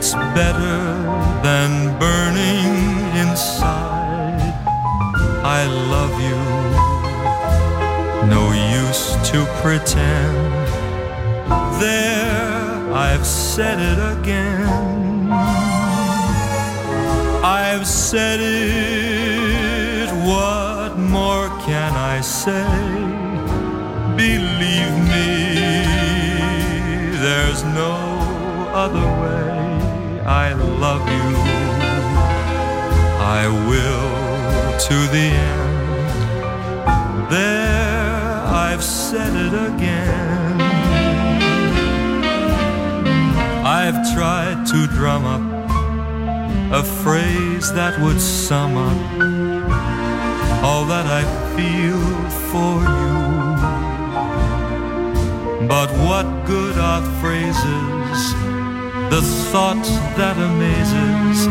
It's better than burning inside. I love you. No use to pretend. There, I've said it again. I've said it. What more can I say? Believe me, there's no other way. I love you. I will to the end. There, I've said it again. I've tried to drum up a phrase that would sum up all that I feel for you. But what good are phrases? The thought that amazes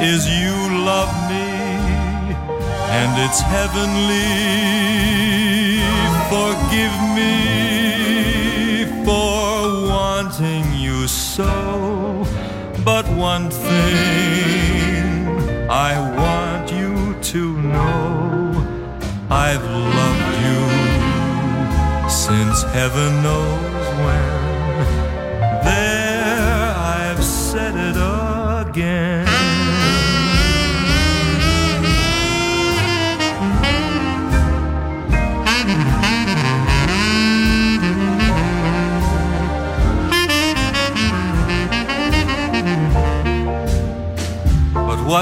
is you love me and it's heavenly. Forgive me for wanting you so. But one thing I want you to know I've loved you since heaven knows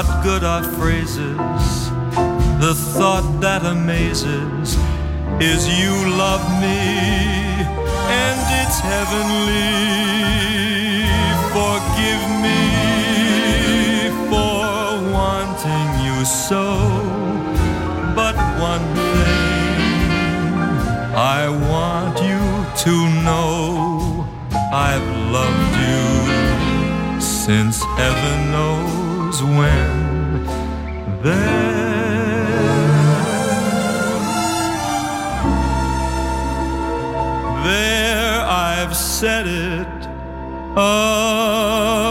what good are phrases? The thought that amazes is you love me and it's heavenly. Forgive me for wanting you so. But one thing I want you to know I've loved you since heaven knows when. There, there I've said it Il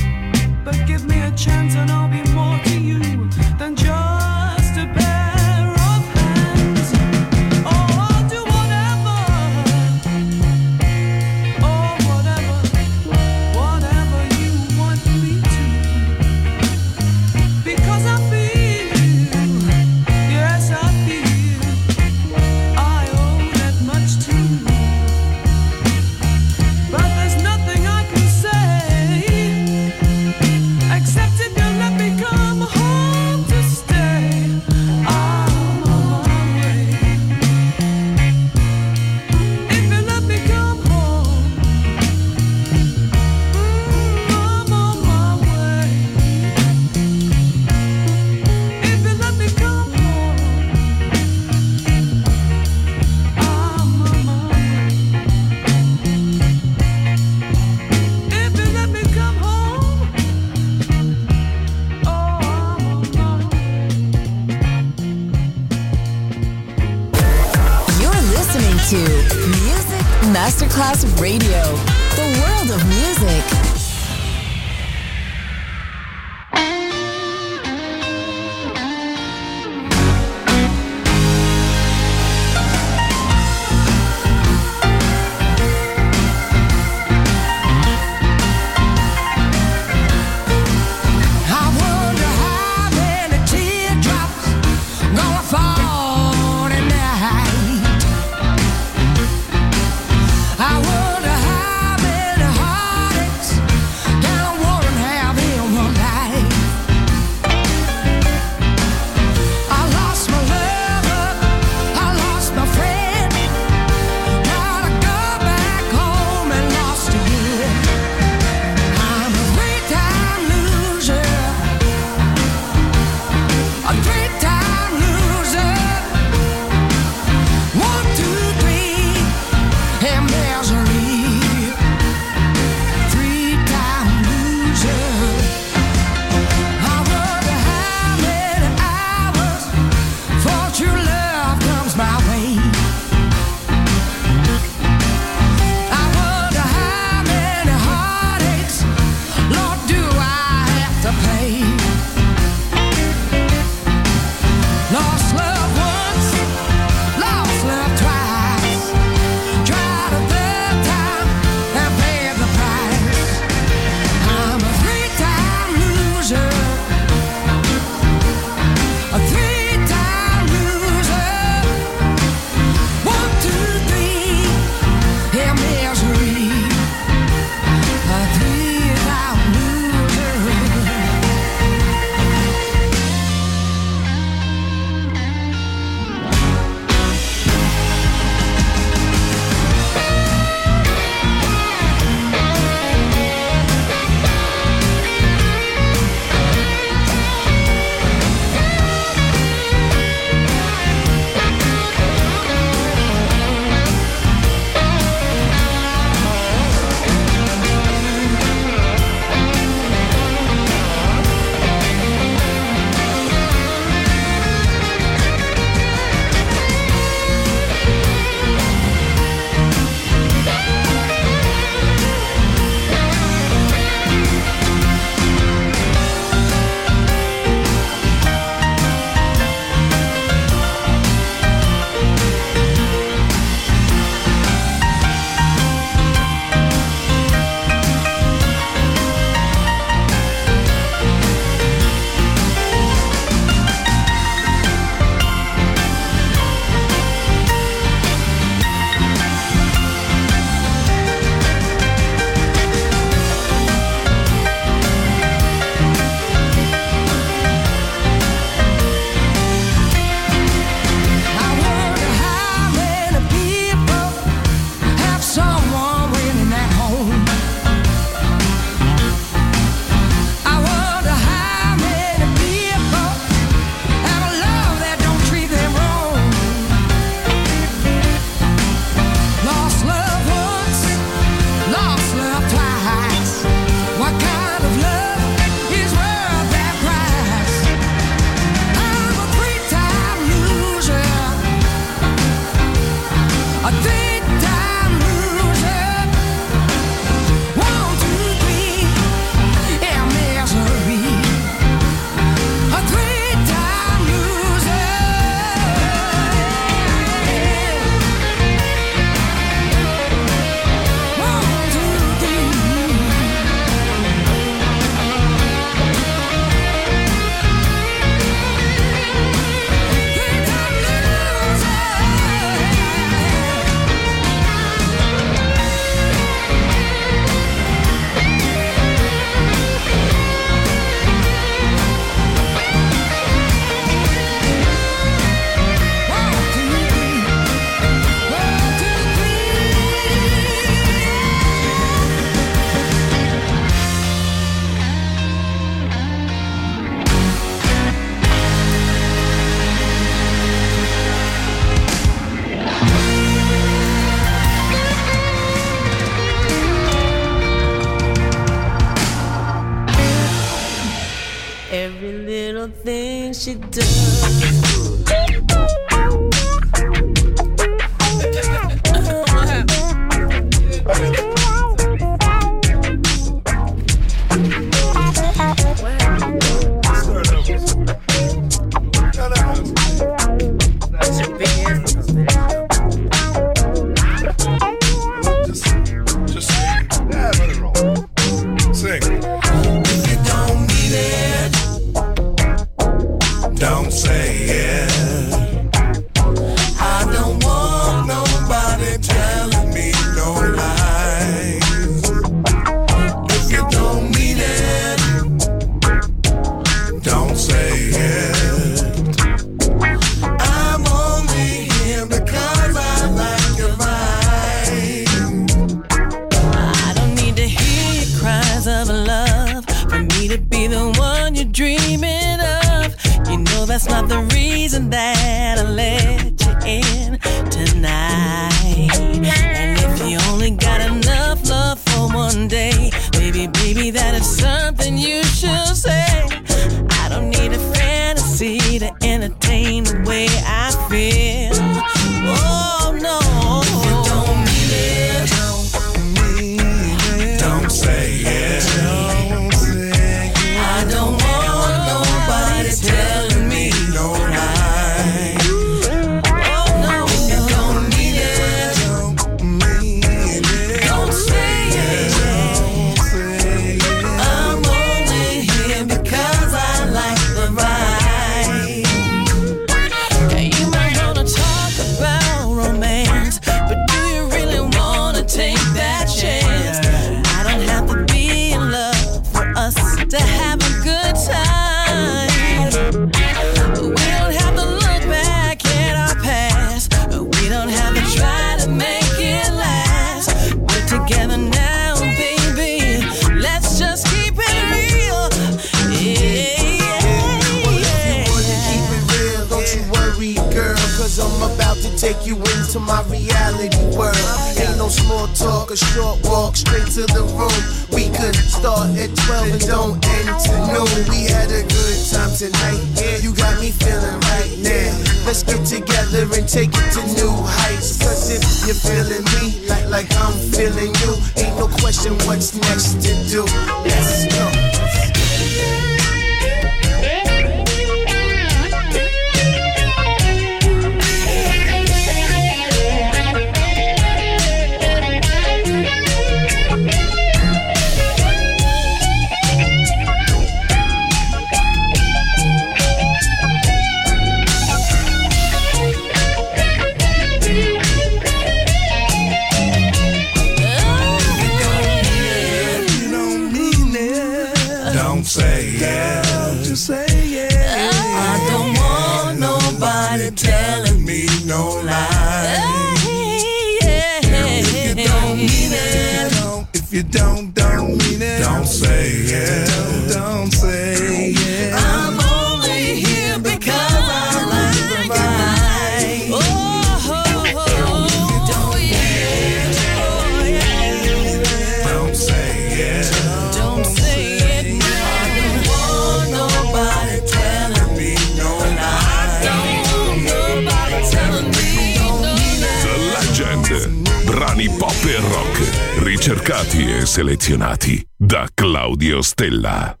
Stella.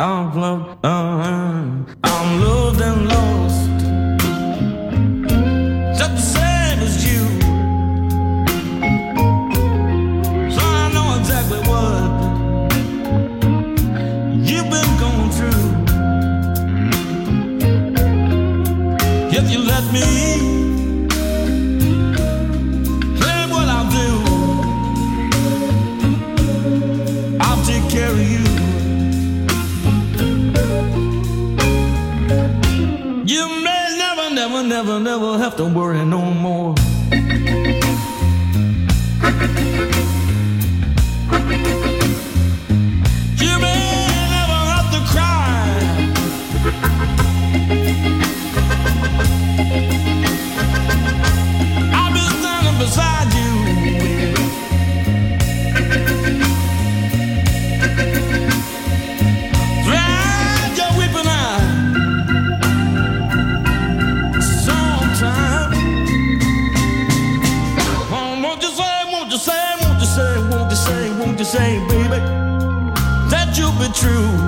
I'm loved uh, I'm loved and lost. Just the same as you. So I know exactly what you've been going through. If you let me. never have to worry no more. Thank you. true.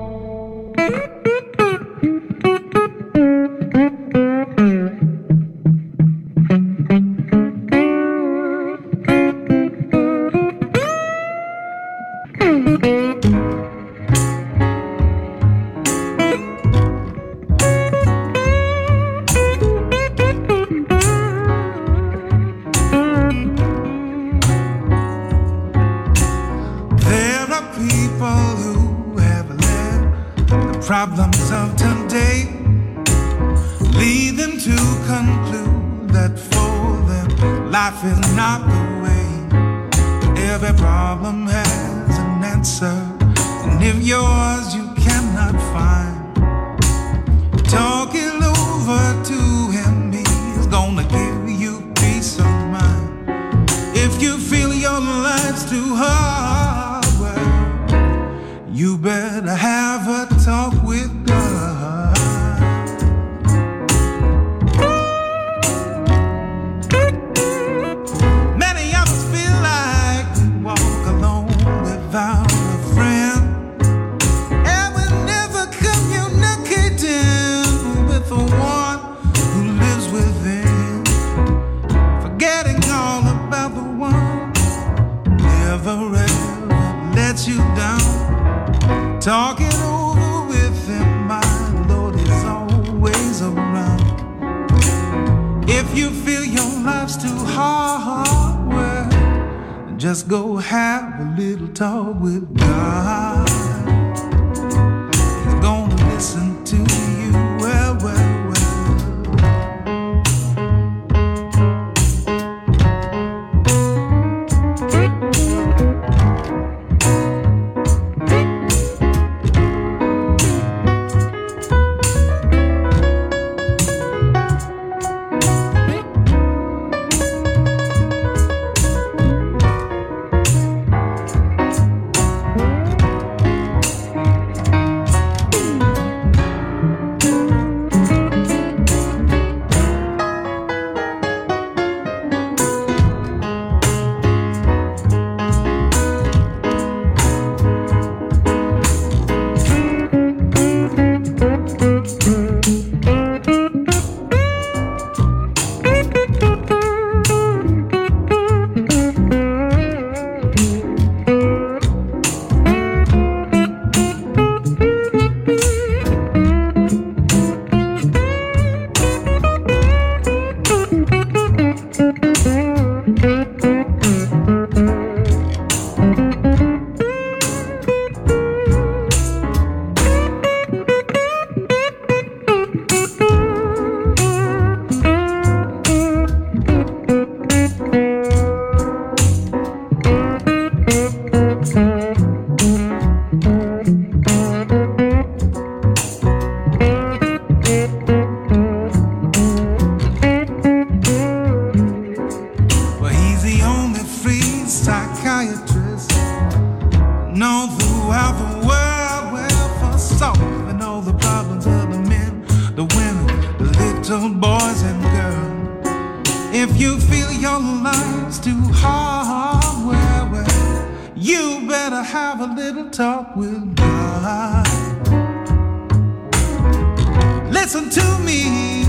Listen to me.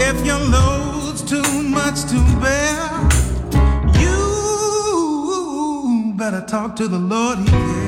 If your load's too much to bear, you better talk to the Lord. Yeah.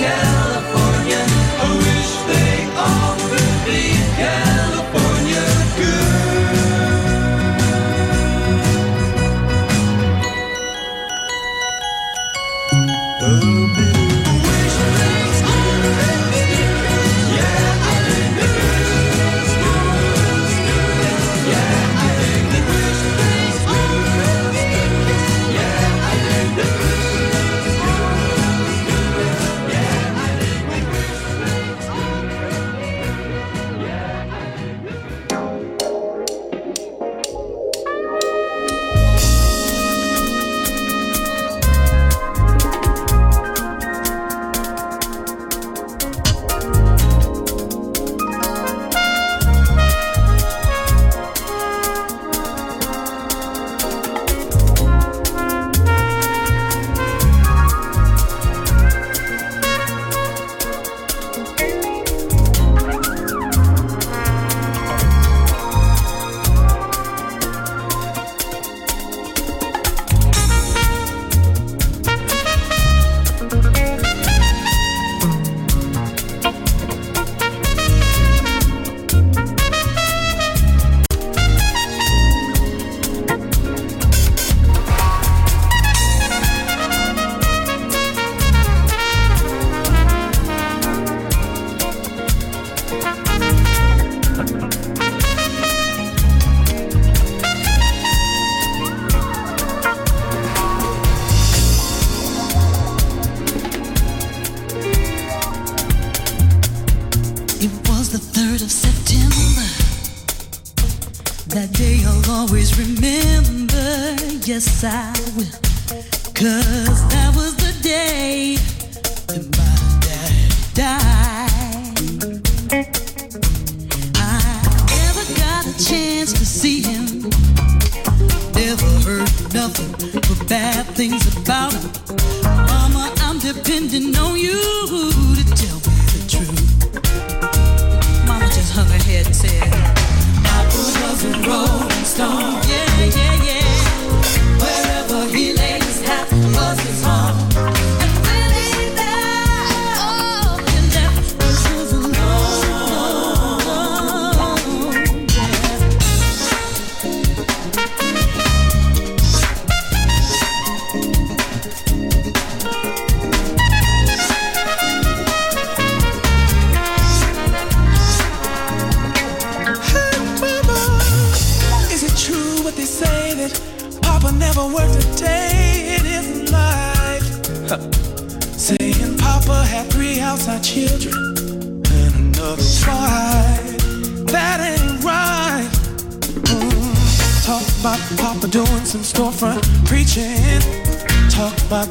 California. yes I will. Cause that was the day that my dad died.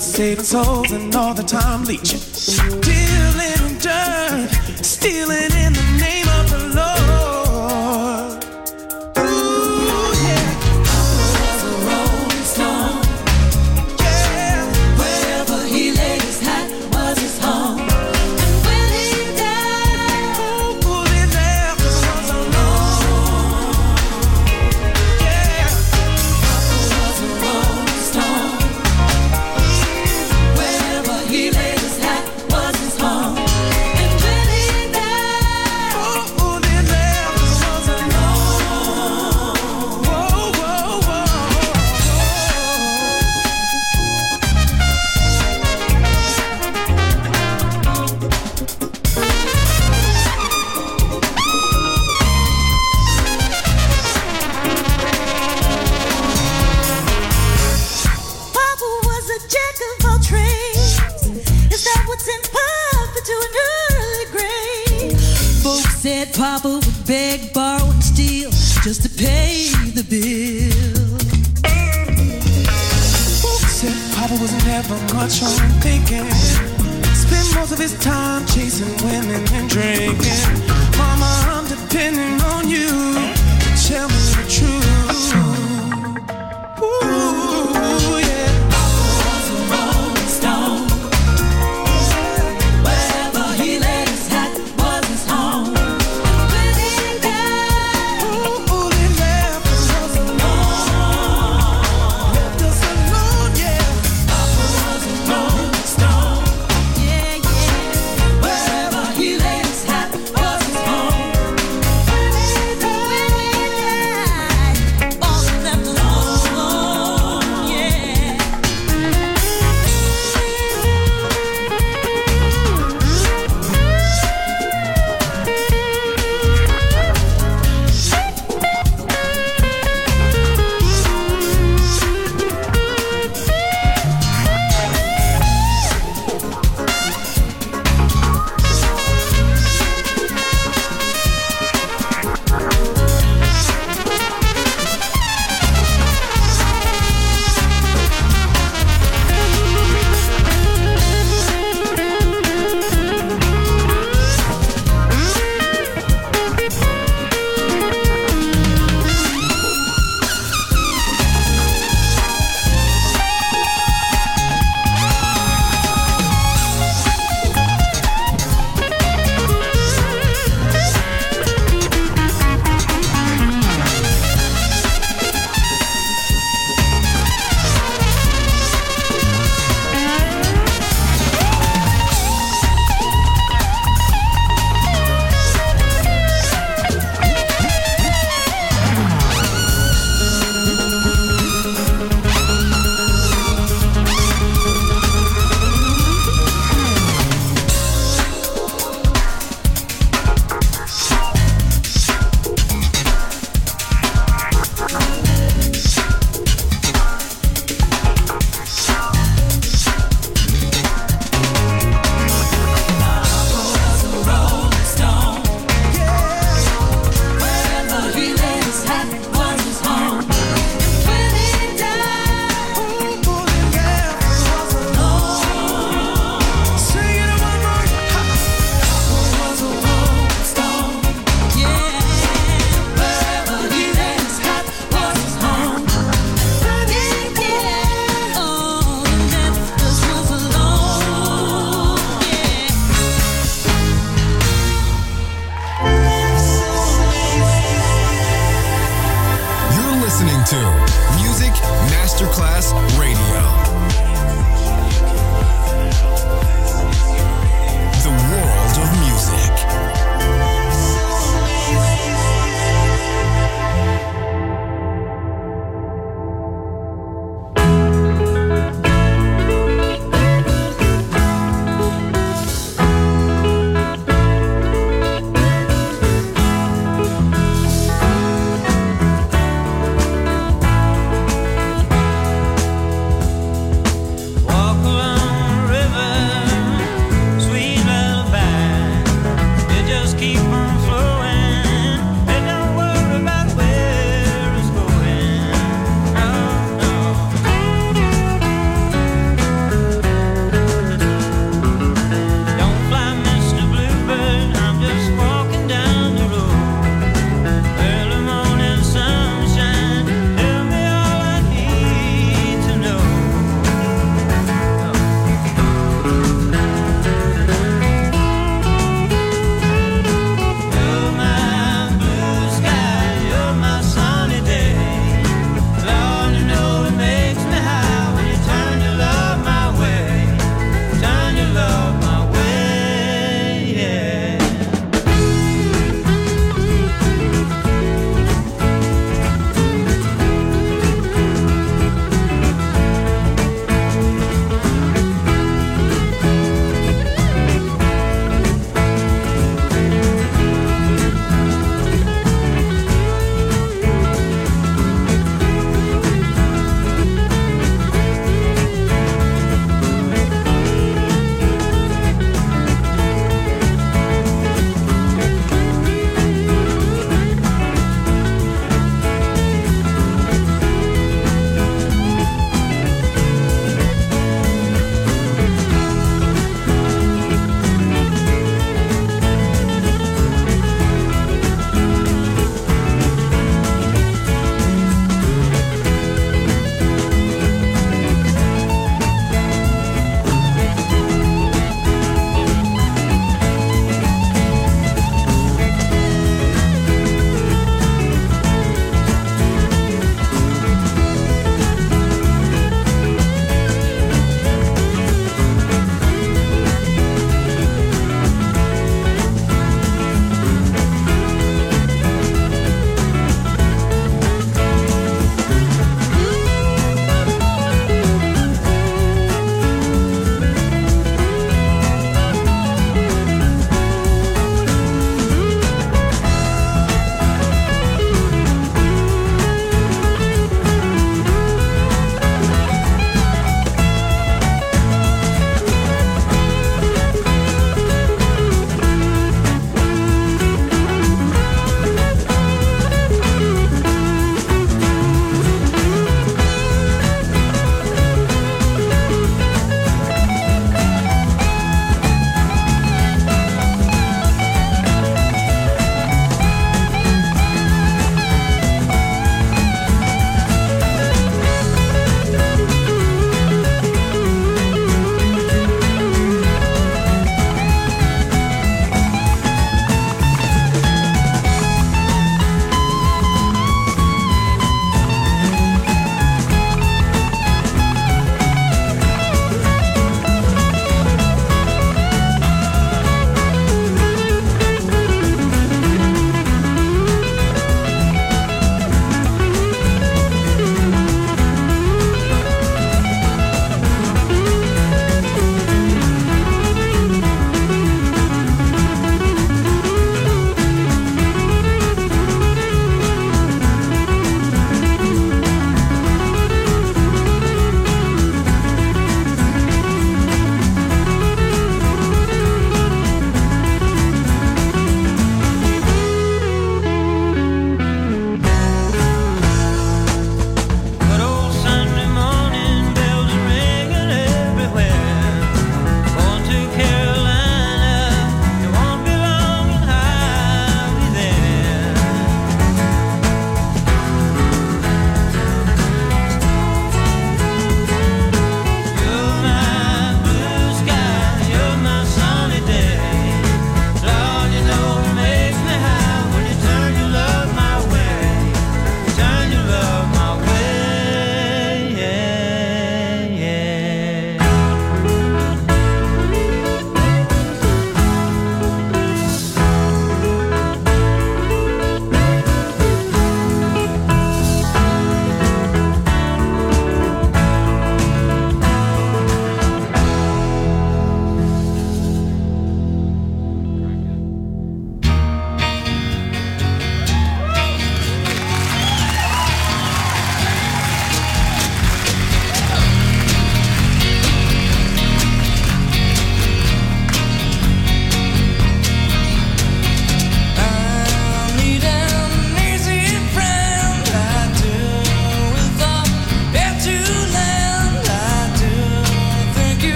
Saving souls and all the time leeching.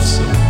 so